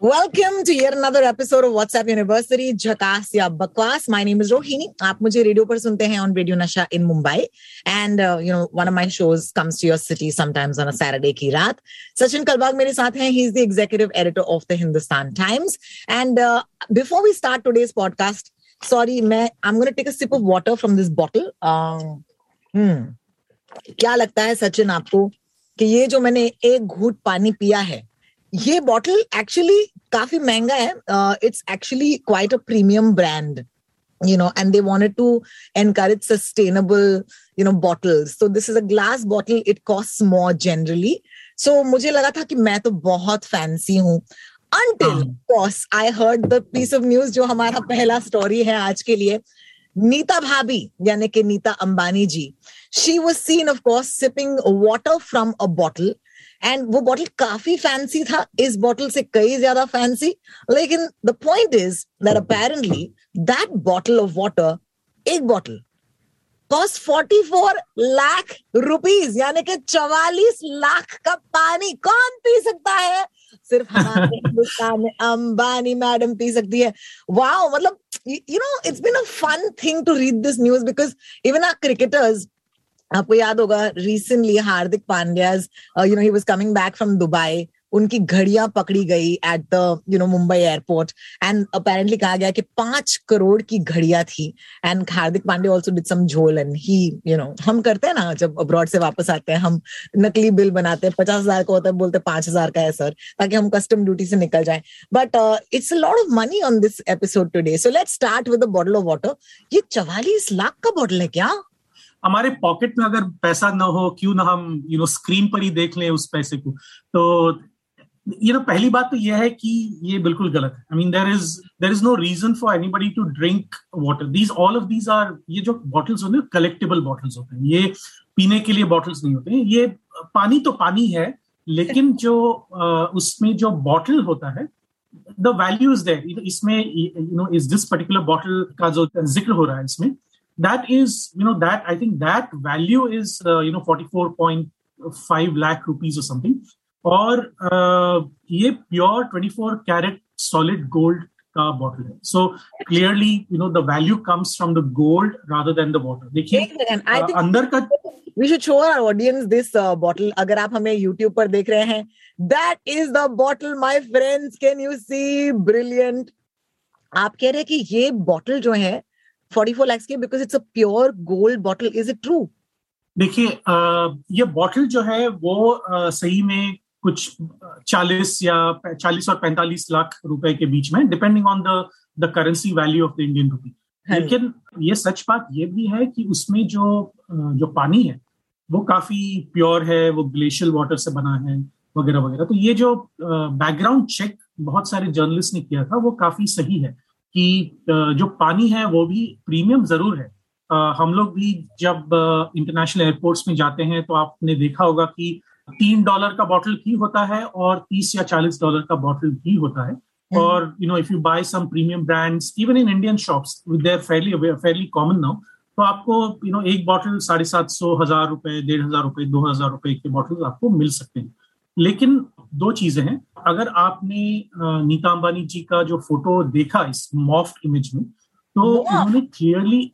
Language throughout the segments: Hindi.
welcome to your another episode of WhatsApp university झकास या बकवास माय नेम इज़ रोहिणी आप मुझे रेडियो पर सुनते हैं on radio Nasha in Mumbai and you know one of my shows comes to your city sometimes on a Saturday की रात. सचिन कलबाग मेरे साथ हैं. He is the executive editor of the Hindustan Times and before we start today's podcast sorry मैं I am gonna take a sip of water from this bottle क्या लगता है सचिन आपको कि ये जो मैंने एक घूट पानी पिया है ये बॉटल एक्चुअली काफ़ी महँगा है। It's actually quite a premium brand you know and they wanted to encourage sustainable you know bottles so this is a glass bottle it cost more generally so मुझे लगा था कि मैं तो बहुत फैंसी हूँ। Until I heard the piece of news जो हमारा पहला स्टोरी है आज के लिए। नीता भाभी यानी कि Nita Ambani ji she was seen of course sipping water from a bottle and वो बॉटल काफ़ी फैंसी था। इस बॉटल से कई ज़्यादा फैंसी लेकिन the point is that apparently that bottle of water एक बॉटल कॉस्ट 44 लाख रुपीस यानी कि 44 लाख का पानी। कौन पी सकता है? सिर्फ़ हमारे हिंदुस्तान में अंबानी मैडम पी सकती है। वाओ मतलब you know it's been a fun thing to read this news because even our cricketers आपको याद होगा recently Hardik Pandya you know he was coming back from Dubai उनकी घड़ियाँ पकड़ी गई at the you know Mumbai airport and apparently कहा गया कि पाँच करोड़ की घड़ियाँ थी. And Hardik Pandey also did some झोल एंड ही यू नो हम करते हैं ना, जब अब्रॉड से वापस आते हैं, हम नकली बिल बनाते हैं, पचास हज़ार का होता है, बोलते पाँच हज़ार का है सर ताकि हम कस्टम ड्यूटी से निकल जाए. But it's a lot of money on this episode today so let start with bottle of water ये चवालीस लाख का बॉटल है क्या? हमारे पॉकेट में अगर पैसा ना हो, क्यों ना हम यू नो स्क्रीन पर ही देख लें उस पैसे को। तो यू नो पहली बात तो यह है कि ये बिल्कुल गलत है। I mean there is there is no reason for anybody to drink water these all of these are ये जो बॉटल्स होते हैं कलेक्टेबल बॉटल्स होते हैं। ये पीने के लिए बॉटल्स नहीं होते हैं। ये पानी तो पानी है, लेकिन जो उसमें जो बॉटल होता है द वैल्यू इज़ देयर इसमें you know is this particular bottle का जो ज़िक्र हो रहा है इसमें that is you know that i think that value is uh, you know 44.5 lakh rupees or something. और uh, ये प्योर 24 कैरेट सॉलिड गोल्ड का बॉटल है so clearly you know the value comes from the gold rather than the water देखिए uh, अंदर का we should show our audience this bottle अगर आप हमें YouTube पर देख रहे हैं that is the bottle my friends can you see brilliant आप कह रहे हैं कि ये बॉटल जो है 44 lakhs की because it's a pure gold bottle is it true देखिए ये बॉटल जो है वो आ, सही में कुछ 40 या 40 और 45 लाख रुपए के बीच में depending on the the currency value of the Indian rupee लेकिन ये सच बात ये भी है कि उसमें जो जो पानी है वो काफ़ी प्योर है वो ग्लेशियल वाटर से बना है वगैरह वगैरह। तो ये जो बैकग्राउंड चेक बहुत सारे जर्नलिस्ट ने किया था वो काफ़ी सही है। कि जो पानी है वो भी प्रीमियम ज़रूर है। हम लोग भी जब इंटरनेशनल एयरपोर्ट्स में जाते हैं तो आपने देखा होगा कि तीन डॉलर का बॉटल की होता है और तीस या चालीस डॉलर का बॉटल की होता है। और you know if you buy some premium brands even in Indian shops there fairly fairly common now तो आपको यू नो एक बॉटल साढ़े सात सौ हज़ार रुपए डेढ़ हज़ार रुपए दो हज़ार रुपए के बॉटल आपको मिल सकते हैं। लेकिन दो चीज़ें हैं। अगर आपने नीता अंबानी जी का जो फ़ोटो देखा इस मॉफ्ट इमेज में तो उन्होंने क्लियरली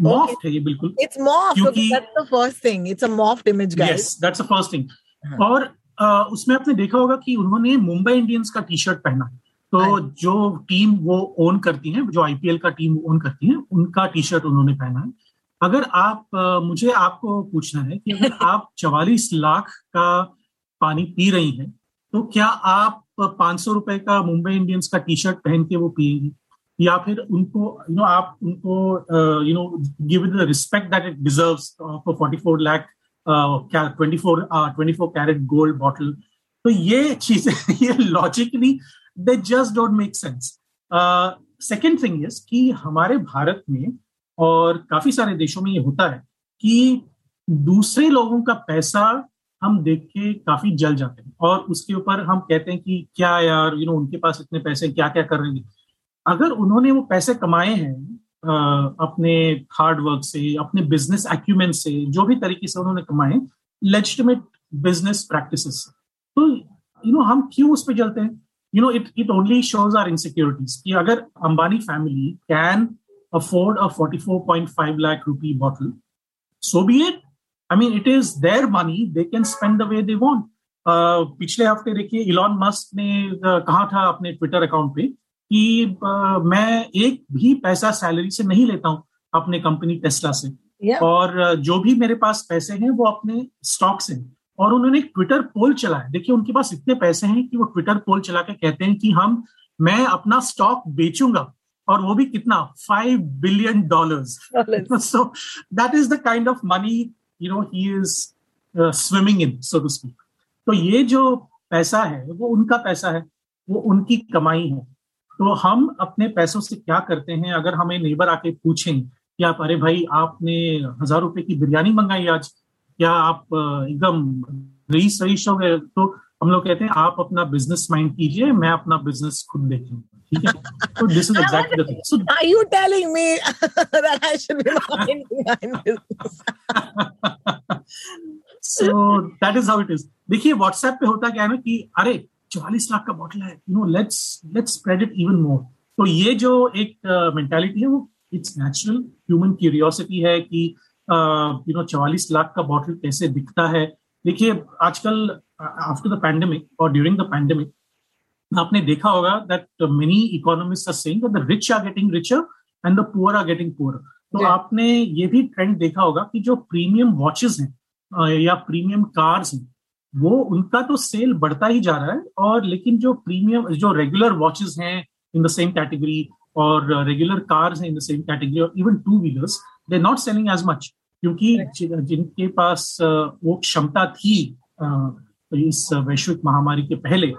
मॉफ्ट है ये बिल्कुल। इट्स मॉफ्ट क्योंकि that's the first thing it's a morphed image guys yes that's the first thing और आ, उसमें आपने देखा होगा कि उन्होंने मुंबई इंडियंस का टी शर्ट पहना तो जो टीम वो ओन करती है जो आईपीएल का टीम ओन करती है उनका टी शर्ट उन्होंने पहना है। अगर आप आ, मुझे आपको पूछना है कि अगर आप चवालीस लाख का पानी पी रही हैं तो क्या आप पाँच सौ रुपए का मुंबई इंडियंस का टी शर्ट पहन के वो पिएगी या फिर उनको यू नो आप उनको you know give the respect that it deserves for forty four lakh twenty four twenty four carat gold bottle तो ये चीज़ें, ये logically they just don't make sense second thing is कि हमारे भारत में और काफ़ी सारे देशों में ये होता है कि दूसरे लोगों का पैसा हम देख के काफ़ी जल जाते हैं। और उसके ऊपर हम कहते हैं कि क्या यार यू नो उनके पास इतने पैसे क्या क्या कर रहे हैं? अगर उन्होंने वो पैसे कमाए हैं अपने हार्ड वर्क से, अपने बिज़नेस एक्यूमेंट से, जो भी तरीके से उन्होंने कमाए लेजिटिमेट बिज़नेस प्रैक्टिस से तो यू नो हम क्यों उस पर जलते हैं? You know it it only shows our insecurities कि अगर Ambani family can afford a 44.5 lakh rupee bottle so be it I mean it is their money they can spend the way they want पिछले हफ़्ते देखिए इलॉन मस्क ने कहा था अपने ट्विटर अकाउंट पे कि uh, मैं एक भी पैसा सैलरी से नहीं लेता हूँ अपने कंपनी टेस्ला से। Yeah. और जो भी मेरे पास पैसे हैं वो अपने स्टॉक से और उन्होंने एक ट्विटर पोल चलाया। देखिए उनके पास इतने पैसे हैं कि वो ट्विटर पोल चला के कहते हैं कि हम मैं अपना स्टॉक बेचूँगा और वो भी कितना? Five billion dollars so that is the kind of money you know he is swimming in so to speak तो ये जो पैसा है, वो उनका पैसा है, वो उनकी कमाई है। तो हम अपने पैसों से क्या करते हैं, अगर हमें नेबर आके पूछें कि आप, अरे भाई, आपने हज़ार रुपए की बिरयानी मंगाई आज, क्या आप एकदम रईस रईस हो गए? तो हम लोग कहते हैं, आप अपना बिज़नेस माइंड कीजिए, मैं अपना बिज़नेस खुद देखूँगा। है तो this is exactly the thing so are you telling me that I should be minding business so that is how it is देखिए व्हाट्सएप पे होता क्या है ना कि अरे चालीस लाख का बॉटल है। You know let's let's spread it even more तो ये जो एक मेंटालिटी uh, है वो इट्स नेचुरल ह्यूमन क्यूरियोसिटी है कि यू नो चवालीस लाख का बॉटल कैसे दिखता है। देखिए आजकल आफ्टर द पैंडेमिक और ड्यूरिंग द पैंडेमिक आपने देखा होगा that many economist are saying that the rich are getting richer and the poor are getting poor तो. आपने ये भी ट्रेंड देखा होगा कि जो प्रीमियम वॉचेस हैं या प्रीमियम कार्स हैं वो उनका तो सेल बढ़ता ही जा रहा है और लेकिन जो प्रीमियम जो रेगुलर वॉचेस हैं इन द सेम कैटेगरी और रेगुलर कार्स हैं इन द सेम कैटेगरी और even two wheelers they not selling as much क्योंकि जिनके पास वो क्षमता थी इस वैश्विक महामारी के पहले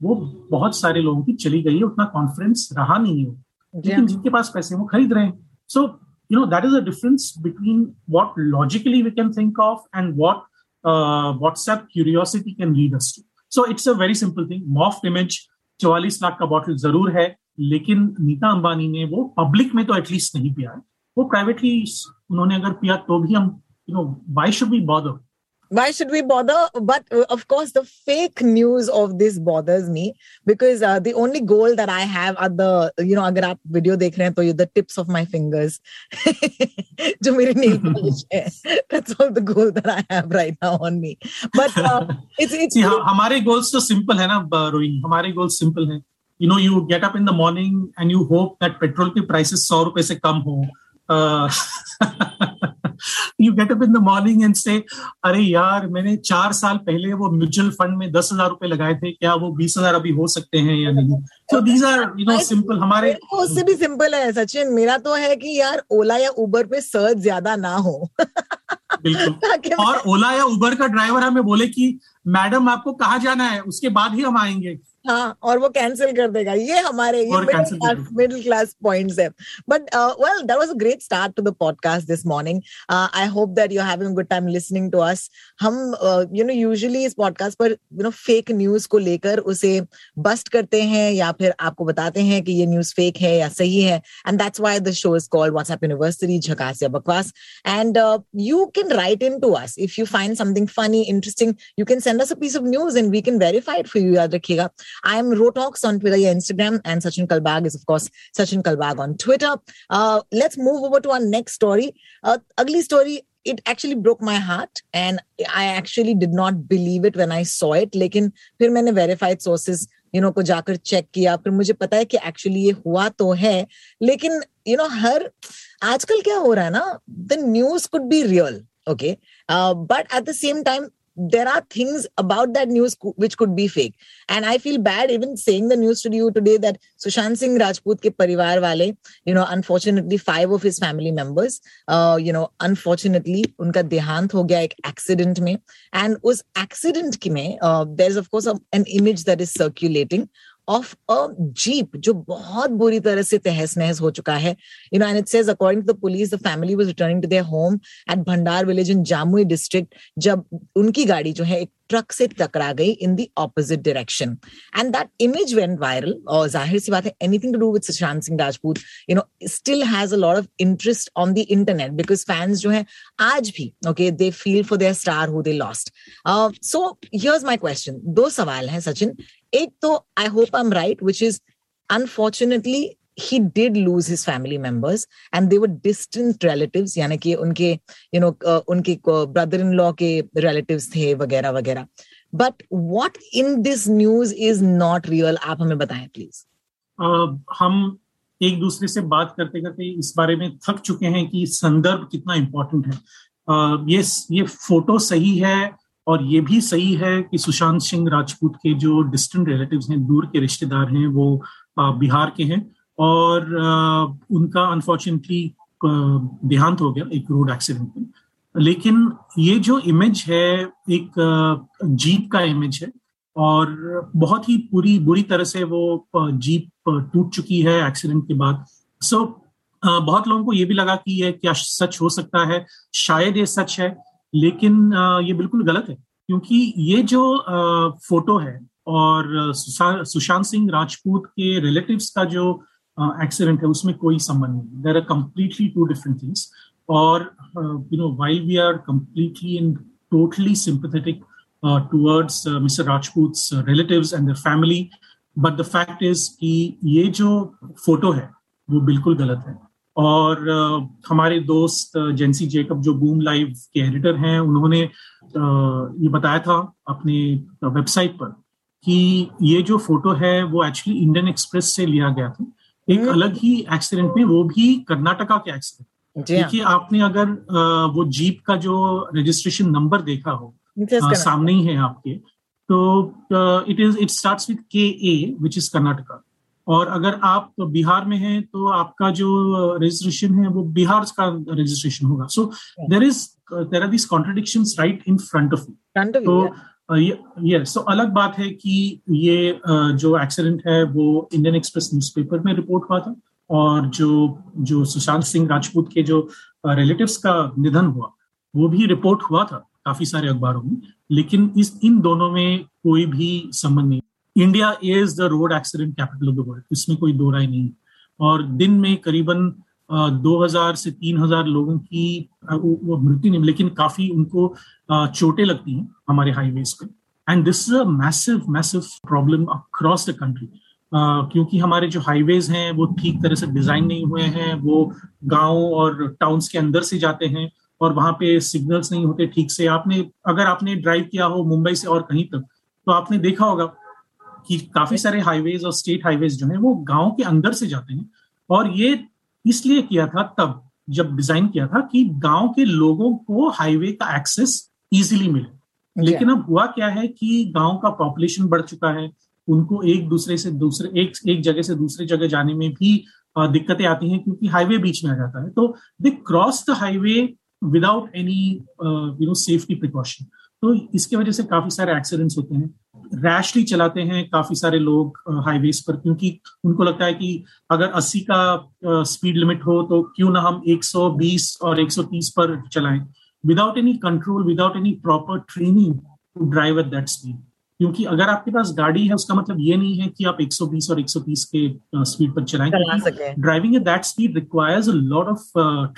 वो बहुत सारे लोगों की चली गई है उतना कॉन्फिडेंस रहा नहीं है लेकिन जिनके पास पैसे वो खरीद रहे हैं। So you know that is a difference between what logically we can think of and what WhatsApp curiosity can lead us to so it's a very simple thing morphed image चौवालीस लाख का बॉटल ज़रूर है लेकिन नीता अंबानी ने वो पब्लिक में तो एटलीस्ट नहीं पिया है। वो प्राइवेटली उन्होंने अगर पिया तो भी हम you know why should be bother why should we bother but uh, of course the fake news of this bothers me because uh, the only goal that i have are the you know agar aap video dekh rahe hain to the tips of my fingers jo mere nail polish hai that's all the goal that i have right now on me but uh, it's it's See, हमारे goals तो simple है ना रोहिणी हमारे goals simple हैं you know you get up in the morning and you hope that petrol के prices 100 रुपए से कम हो You get up in the morning and say अरे यार मैंने चार साल पहले वो म्यूचुअल फंड में दस हज़ार रुपए लगाए थे क्या वो बीस हज़ार अभी हो सकते हैं या नहीं? तो these are you know simple हमारे उससे भी सिंपल है सचिन। मेरा तो है कि यार ओला या उबर पे सर्च ज़्यादा ना हो। बिल्कुल। और ओला या उबर का ड्राइवर हमें बोले कि मैडम आपको कहा जाना है? उसके बाद ही हम आएँगे। हाँ और वो कैंसिल कर देगा। ये हमारे ये मिडिल क्लास पॉइंट्स है। But well that was a great start to the podcast this morning I hope that you having a good time listening to us हम यू नो यूजुअली इस पॉडकास्ट पर यू नो फेक न्यूज़ को लेकर उसे बस्ट करते हैं या फिर आपको बताते हैं कि ये न्यूज़ फेक है या सही है। And that's why the show is called WhatsApp university झकास या बकवास and you can write in to us if you find something funny interesting you can send us a piece of news and we can verify it for you याद रखिएगा। I am Rotox on Twitter, Instagram, and Sachin Kalbag is, of course, Sachin Kalbag on Twitter. Uh, let's move over to our next story. Uh, ugly story. It actually broke my heart, and I actually did not believe it when I saw it. लेकिन फिर मैंने verified sources यू नो को जाकर चेक किया फिर मुझे पता है कि एक्चुअली ये हुआ तो है लेकिन यू नो हर आजकल क्या हो रहा है ना the news could be real okay but at the same time there are things about that news which could be fake. And I feel bad even saying the news to you today that Sushant Singh Rajput ke parivar wale, you know, unfortunately five of his family members, uh, you know, unfortunately unka dehant ho gaya ek accident mein. And us accident ki mein, uh, there's of course a, an image that is circulating of a jeep जो बहुत बुरी तरह से तहस नहस हो चुका है। You know and it according to the police the family was returning to their home at Bhandar village in Jamui district जब उनकी गाड़ी जो है एक ट्रक से टकरा गई in the opposite direction and that image went viral और ज़ाहिर सी बात है anything to do with Sushant Singh Rajput you know still has a lot of interest on the internet because fans जो है, आज भी okay they feel for their star who they lost so here's my question दो सवाल हैं, सचिन. एक तो I hope I am right which is unfortunately he did lose his family members and they were distant relatives यानी कि उनके you know uh, उनके brother in law के relatives थे वगैरह वगैरह but what in this news is not real आप हमें बताएँ please uh, हम एक दूसरे से बात करते करते इस बारे में थक चुके हैं कि संदर्भ कितना इंपॉर्टेंट है uh, ये ये फ़ोटो सही है और ये भी सही है कि सुशांत सिंह राजपूत के जो डिस्टेंट रिलेटिव्स हैं दूर के रिश्तेदार हैं वो बिहार के हैं और उनका अनफॉर्चुनेटली देहांत हो गया एक रोड एक्सीडेंट में। लेकिन ये जो इमेज है एक जीप का इमेज है और बहुत ही पूरी बुरी तरह से वो जीप टूट चुकी है एक्सीडेंट के बाद। सो so, बहुत लोगों को ये भी लगा कि ये क्या सच हो सकता है शायद ये सच है लेकिन ये बिल्कुल गलत है। क्योंकि ये जो फ़ोटो है और सुशांत सिंह राजपूत के रिलेटिव्स का जो एक्सीडेंट है उसमें कोई संबंध नहीं there are completely two different things और you know while we are completely in totally sympathetic towards mister Rajput relatives and the family but the fact is कि ये जो फ़ोटो है वो बिल्कुल गलत है। और uh, हमारे दोस्त जेंसी जेकब जो बूम लाइव के एडिटर हैं उन्होंने uh, ये बताया था अपने वेबसाइट पर कि ये जो फ़ोटो है वो एक्चुअली इंडियन एक्सप्रेस से लिया गया था। एक हम्म। अलग ही एक्सीडेंट में वो भी कर्नाटका के एक्सीडेंट हाँ। देखिए आपने अगर वो जीप का जो रजिस्ट्रेशन नंबर देखा हो सामने ही है आपके तो it is it start with K A which is Karnataka. और अगर आप बिहार में हैं तो आपका जो रजिस्ट्रेशन है वो बिहार का रजिस्ट्रेशन होगा। So there is there are this contradiction right in front of you तो ये सो अलग बात है कि ये जो एक्सीडेंट है, वो इंडियन एक्सप्रेस न्यूज़पेपर में रिपोर्ट हुआ था और जो जो सुशांत सिंह राजपूत के जो रिलेटिव्स का निधन हुआ, वो भी रिपोर्ट हुआ था काफ़ी सारे अखबारों में, लेकिन इस, इन दोनों में कोई भी संबंध नहीं। India is the road accident capital of the world इसमें कोई दो राय नहीं और दिन में करीबन दो हज़ार से तीन हज़ार लोगों की वो मृत्यु नहीं, लेकिन काफ़ी उनको चोटें लगती हैं हमारे हाईवेज पे। And this is a massive massive problem across the country क्योंकि हमारे जो हाईवेज हैं, वो ठीक तरह से डिज़ाइन नहीं हुए हैं, वो गाँव और टाउन्स के अंदर से जाते हैं और वहाँ पे सिग्नल्स नहीं होते ठीक से। आपने, अगर आपने ड्राइव किया हो मुंबई से और कहीं तक तो आपने देखा होगा कि काफ़ी सारे हाईवेज और स्टेट हाईवेज जो है, वो गाँव के अंदर से जाते हैं। और ये इसलिए किया था तब जब डिज़ाइन किया था कि गाँव के लोगों को हाईवे का एक्सेस इजीली मिले। लेकिन अब हुआ क्या है कि गाँव का पॉपुलेशन बढ़ चुका है उनको एक दूसरे से दूसरे एक एक जगह से दूसरे जगह जाने में भी दिक्कतें आती हैं क्योंकि हाईवे बीच में आ जाता है। तो they cross the highway without any you know safety precaution तो इसकी वजह से काफ़ी सारे एक्सीडेंट्स होते हैं। रैशली चलाते हैं काफ़ी सारे लोग हाईवेज पर क्योंकि उनको लगता है कि अगर 80 का स्पीड लिमिट हो तो क्यों ना हम 120 और 130 पर चलाएँ। Without any control without any proper training to drive at that speed क्योंकि अगर आपके पास गाड़ी है उसका मतलब ये नहीं है कि आप 120 और 130 के स्पीड पर चलाएँ driving at that speed requires a lot of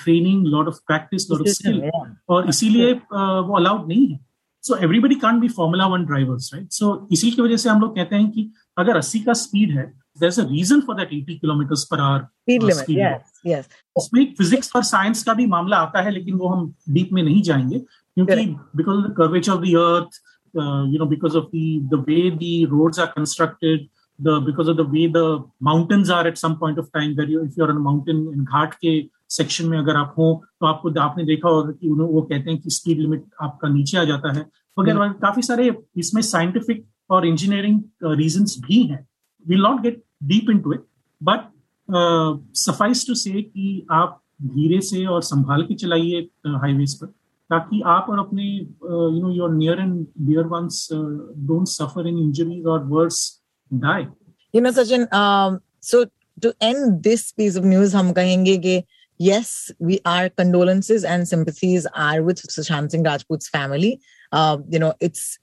training lot of practice lot of skill और इसीलिए वो अलाउड नहीं है। So everybody can't be formula one drivers right so इसी की वजह से हम लोग कहते हैं कि अगर अस्सी का स्पीड है there's a reason for that 80 kilometers per hour speed uh, limit speed yes yes उसमें फिजिक्स और साइंस का भी मामला आता है लेकिन वो हम डीप में नहीं जाएँगे क्योंकि because of the curvature of the earth you know because of the the way the roads are constructed the because of the way the mountains are at some point of time where you if you're on a mountain in ghat के सेक्शन में अगर आप हो तो आपको आपने देखा होगा कि उन्होंने वो कहते हैं कि स्पीड लिमिट आपका नीचे आ जाता है। वगैरह काफ़ी सारे इसमें साइंटिफिक और इंजीनियरिंग रीजन भी हैं। Will not get deep in to it but suffice to say कि आप धीरे से और संभाल के चलाइए हाईवेज पर ताकि आप और अपने you know your near and dear ones don't suffer in injuries और worse die you know Sachin so to end this piece of news हम कहेंगे कि yes we are condolences and sympathies are with sushant singh rajput's family uh, you know it's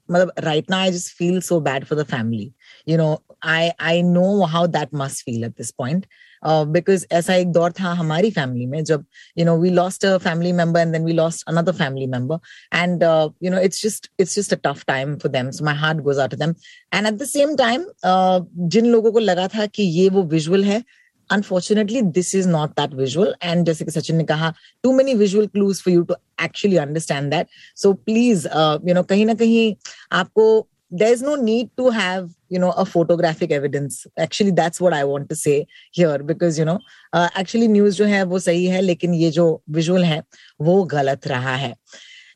right now i just feel so bad for the family you know i i know how that must feel at this point because ऐसा एक दौर था हमारी फैमिली में जब you know we lost a family member and then we lost another family member and you know it's just it's just a tough time for them so my heart goes out to them and at the same time जिन लोगों को लगा था कि ये वो विजुअल है unfortunately this is not that visual and जैसे कि सचिन ने कहा too many visual clues for you to actually understand that so please uh, you know कहीं ना कहीं आपको there's no need to have you know a photographic evidence actually that's what i want to say here because you know uh, actually news jo hai wo sahi hai lekin ye jo visual hai wo galat raha hai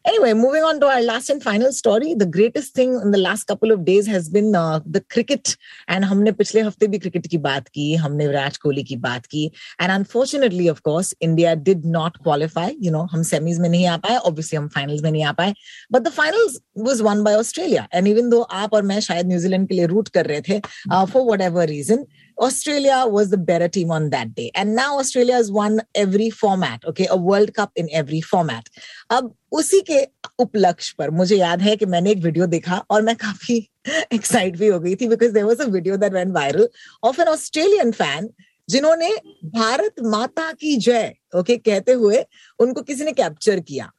Anyway, moving on to our last and final story. The greatest thing in the last couple of days has been uh, the cricket. And हमने पिछले हफ़्ते भी क्रिकेट की बात की हमने विराट कोहली की बात की and unfortunately of course India did not qualify you know हम सेमीज में नहीं आ पाए ऑब्वियसली हम फाइनल्स में नहीं आ पाए but the finals was won by Australia and even though आप और मैं शायद न्यूजीलैंड के लिए रूट कर रहे थे for whatever reason Australia was the better team on that day. And now Australia has won every format, okay, a World Cup in every format. अब उसी के उपलक्ष्य पर मुझे याद है कि मैंने एक वीडियो देखा और मैं काफ़ी एक्साइट भी हो गई थी because there was a video that went viral of an Australian fan जिन्होंने भारत माता की जय ओके okay, कहते हुए उनको किसी ने कैप्चर किया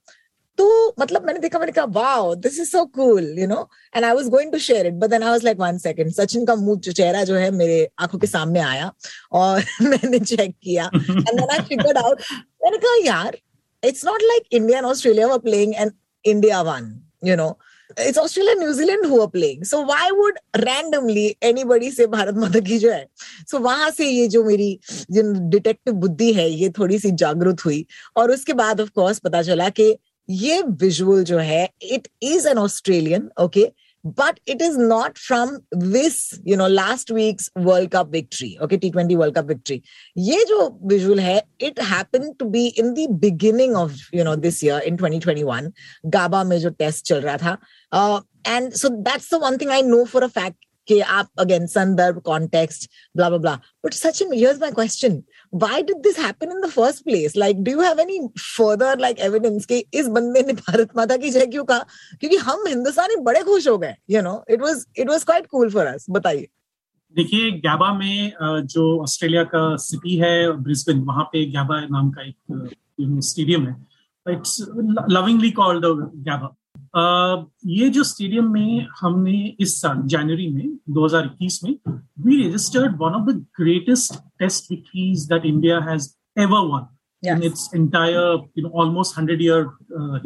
तो मतलब मैंने देखा मैंने कहा wow this is so cool you know and I was going to share it but then I was like one second Sachin का मुँह जो चेहरा जो है मेरे आँखों के सामने आया और मैंने चेक किया. And then I figured out मैंने कहा यार it's not like India and Australia were playing and India won you know it's Australia and New Zealand who are playing. So why would randomly anybody say Bharat Mata की जो है? सो so वहाँ से ये जो मेरी जो डिटेक्टिव बुद्धि है ये थोड़ी सी जागरूक हुई और उसके बाद ऑफ़ कोर्स पता चला कि ये विजुअल जो है it is an Australian okay but it is not from this you know last week's world cup victory okay T twenty world cup victory ये जो विजुअल है it happen to be in the beginning of you know this year in 2021 Gabba में जो टेस्ट चल रहा था। And so that's the one thing I know for a fact के आप अगेन संदर्भ context blah blah but Sachin here my question why did this happen in the first place? Like, do you have any further, like, evidence कि इस बंदे ने भारत माता की जय क्यों कहा? क्योंकि हम हिंदुस्तानी बड़े खुश हो गए you know it was it was quite cool for us बताइए। देखिए गैबा में जो ऑस्ट्रेलिया का सिटी है, ब्रिस्बेन, वहाँ पे गैबा नाम का एक स्टेडियम है। इट्स लविंगली कॉल्ड गैबा ये जो स्टेडियम में हमने इस साल जनवरी में 2021 में we registered one of the greatest test victories that India has ever won in its entire you know almost hundred year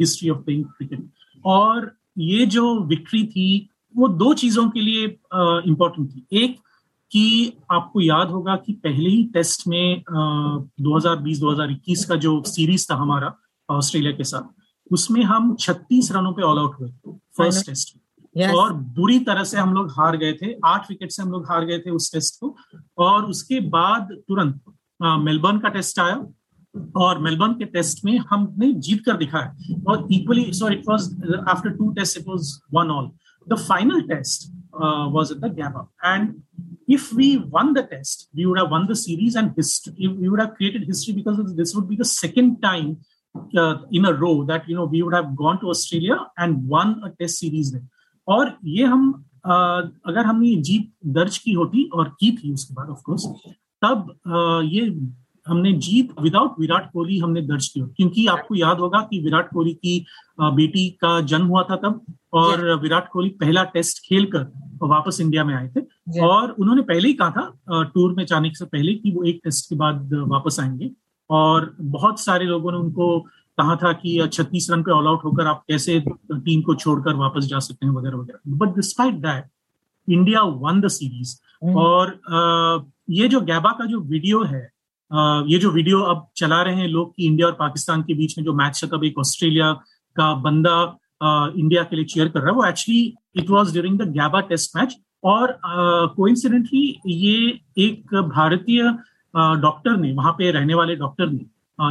history of playing cricket और ये जो विक्ट्री थी वो दो चीज़ों के लिए इम्पोर्टेंट uh, थी। एक कि आपको याद होगा कि पहले ही टेस्ट में uh, 2020-2021 का जो सीरीज़ था हमारा ऑस्ट्रेलिया के साथ उसमें हम 36 रनों पे ऑल आउट हुए। फ़र्स्ट टेस्ट में। Yes. और बुरी तरह से हम लोग हार गए थे। आठ विकेट से हम लोग हार गए थे उस टेस्ट को। और उसके बाद तुरंत मेलबर्न का टेस्ट आया। और मेलबर्न के टेस्ट में हमने जीत कर दिखाया और equally so it was after two test it was one all the final test was at the Gabba. And if we won the test, we would have won the series and history. We would have created history because this would be the second time uh, in a row that you know we would have gone to Australia and won a test series there. और ये हम uh, अगर हमने जीत दर्ज की होती और की थी उसके बाद ऑफ़ कोर्स तब uh, ये हमने जीत विदाउट विराट कोहली हमने दर्ज की क्योंकि आपको याद होगा कि विराट कोहली की बेटी का जन्म हुआ था तब और विराट कोहली पहला टेस्ट खेलकर वापस इंडिया में आए थे। और उन्होंने पहले ही कहा था टूर में जाने से पहले कि वो एक टेस्ट के बाद वापस आएँगे। और बहुत सारे लोगों ने उनको कहा था कि छत्तीस रन पे ऑल आउट होकर आप कैसे टीम को छोड़कर वापस जा सकते हैं? वगैरह वगैरह। But despite that India won the series और आ, ये जो गैबा का जो वीडियो है आ, ये जो वीडियो अब चला रहे हैं लोग कि इंडिया और पाकिस्तान के बीच में जो मैच है तब एक ऑस्ट्रेलिया का बंदा आ, इंडिया के लिए चेयर कर रहा है। वो actually it was during the Gabba test match और कोइंसिडेंटली ये एक भारतीय डॉक्टर ने, वहाँ पे रहने वाले डॉक्टर ने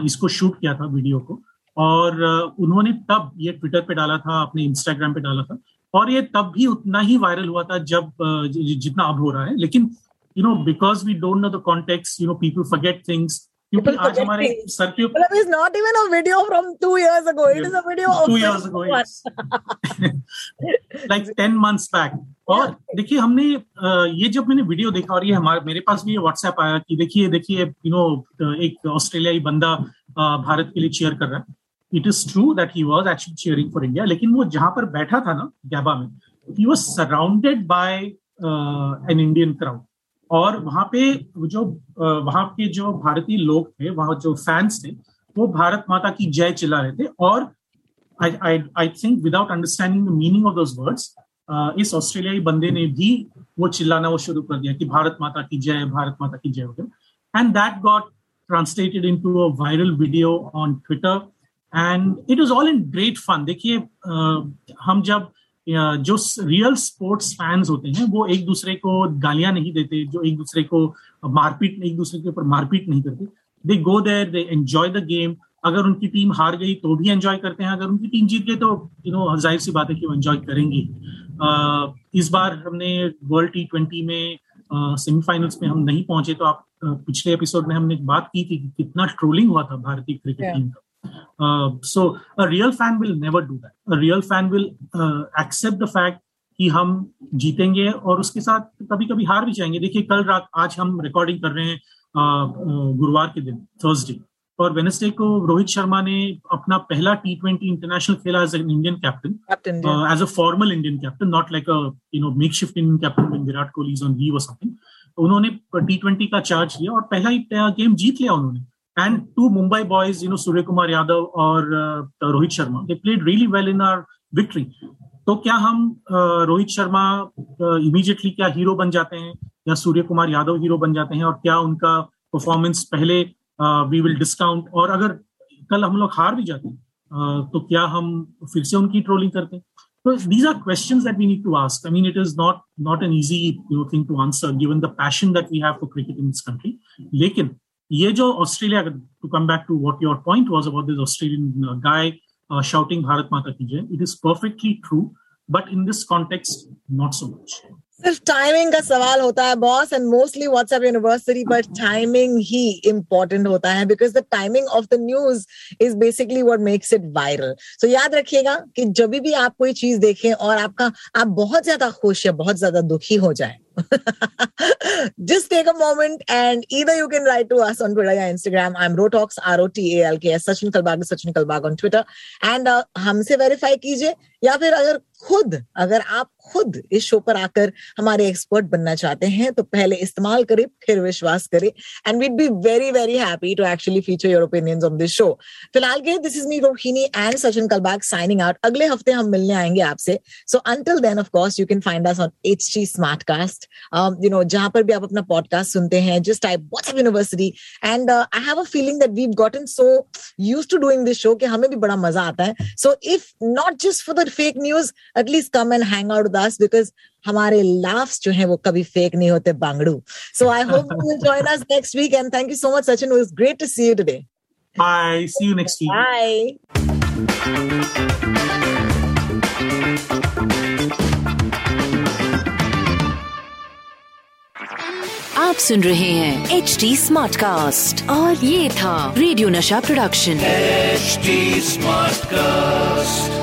इसको शूट किया था वीडियो को। और उन्होंने तब ये ट्विटर पे डाला था, अपने इंस्टाग्राम पे डाला था। और ये तब भी उतना ही वायरल हुआ था जब जितना अब हो रहा है। लेकिन you know because we don't know the contact you know people forget things क्योंकि आज हमारे सर के ऊपर is not even a video from 2 years ago it is a video of 2 years ago like 10 months back और देखिए हमने ये जब मैंने वीडियो देखा और ये हमारे मेरे पास भी ये व्हाट्सएप आया कि देखिए देखिए यू नो एक ऑस्ट्रेलियाई बंदा भारत के लिए चेयर कर रहा है। It is true that he was actually cheering for India लेकिन वो जहाँ पर बैठा था ना गैबा में he was surrounded by an Indian crowd और वहाँ पे जो वहाँ के जो भारतीय लोग थे, वहाँ जो फैंस थे, वो भारत माता की जय चिल्ला रहे थे और I think without understanding the meaning of those words इस ऑस्ट्रेलियाई बंदे ने भी वो चिल्लाना वो शुरू कर दिया कि भारत माता की जय, भारत माता की जय वगैरह and that got translated into a viral video on Twitter. And it is all in great fun देखिए हम जब जो रियल स्पोर्ट्स फैंस होते हैं वो एक दूसरे को गालियाँ नहीं देते जो एक दूसरे को मारपीट एक दूसरे के ऊपर मारपीट नहीं करते। They go there they enjoy the game अगर उनकी टीम हार गई तो भी एंजॉय करते हैं। अगर उनकी टीम जीत गई तो यू नो ज़ाहिर सी बात है कि वो एंजॉय करेंगे। इस बार हमने वर्ल्ड टी ट्वेंटी में सेमीफाइनल्स में हम नहीं पहुँचे तो आप पिछले एपिसोड में हमने बात की थी कि कितना ट्रोलिंग हुआ था भारतीय क्रिकेट टीम का। So a real fan will never do that a real fan will accept the fact कि हम जीतेंगे और उसके साथ कभी कभी हार भी जाएँगे। देखिए कल रात आज हम रिकॉर्डिंग कर रहे हैं गुरुवार के दिन थर्सडे और वेनेसडे को रोहित शर्मा ने अपना पहला टी ट्वेंटी इंटरनेशनल खेला as an Indian captain as a formal Indian captain not like a you know makeshift Indian captain Virat Kohli on leave और समथिंग उन्होंने टी ट्वेंटी का चार्ज लिया और पहला ही गेम जीत लिया उन्होंने। And two Mumbai boys you know Surya Kumar Yadav और Rohit Sharma they played really well in our victory तो क्या हम रोहित शर्मा इमीडिएटली क्या हीरो बन जाते हैं? या सूर्य कुमार यादव हीरो बन जाते हैं? और क्या उनका परफॉर्मेंस पहले वी विल डिस्काउंट और अगर कल हम लोग हार भी जाते हैं uh, तो क्या हम फिर से उनकी ट्रोलिंग करते हैं? So these are questions that we need to ask. I mean, it is not not an easy you know, thing to answer given the passion that we have for cricket in this country. लेकिन ये जो Australia back to what your point was about this Australian uh, guy uh, shouting Bharat Mata ki Jai, it is perfectly true. But in this context, not so much. सिर्फ़ टाइमिंग का सवाल होता है boss and mostly WhatsApp university but timing he important होता है because the timing of the news is basically what makes it viral so याद रखिएगा कि जब भी आप कोई चीज़ देखें और आपका आप बहुत ज़्यादा खुश या बहुत ज़्यादा दुखी हो जाए just take a moment and either you can write to us on Twitter or Instagram. I'm Rotox, R-O-T-A-L-K-S, Sachin Kalbag, Sachin Kalbag on Twitter. And uh, हमसे verify कीजिए या फिर अगर खुद, अगर आप खुद इस शो पर आकर हमारे एक्सपर्ट बनना चाहते हैं तो पहले इस्तेमाल करें, फिर विश्वास करें and we'd be very very happy to actually feature your opinions on this show फ़िलहाल के this is me Rohini and Sachin Kalbag signing out अगले हफ़्ते हम मिलने आएँगे आपसे. So until then of course you can find us on H T Smartcast you know जहाँ पर भी आप अपना पॉडकास्ट सुनते हैं just type WhatsApp university and I have a feeling that we gotten so used to doing this show कि हमें भी बड़ा मज़ा आता है. So if not just for the fake news at least come and hang out दस बिकॉज़ हमारे लाफ्स जो हैं वो कभी फेक नहीं होते बांगड़ू so I hope you will join us next week and thank you so much Sachin it great to see you today Bye. See you next week. Bye. आप सुन रहे हैं एच डी स्मार्ट कास्ट और ये था radio Nasha production H smart cast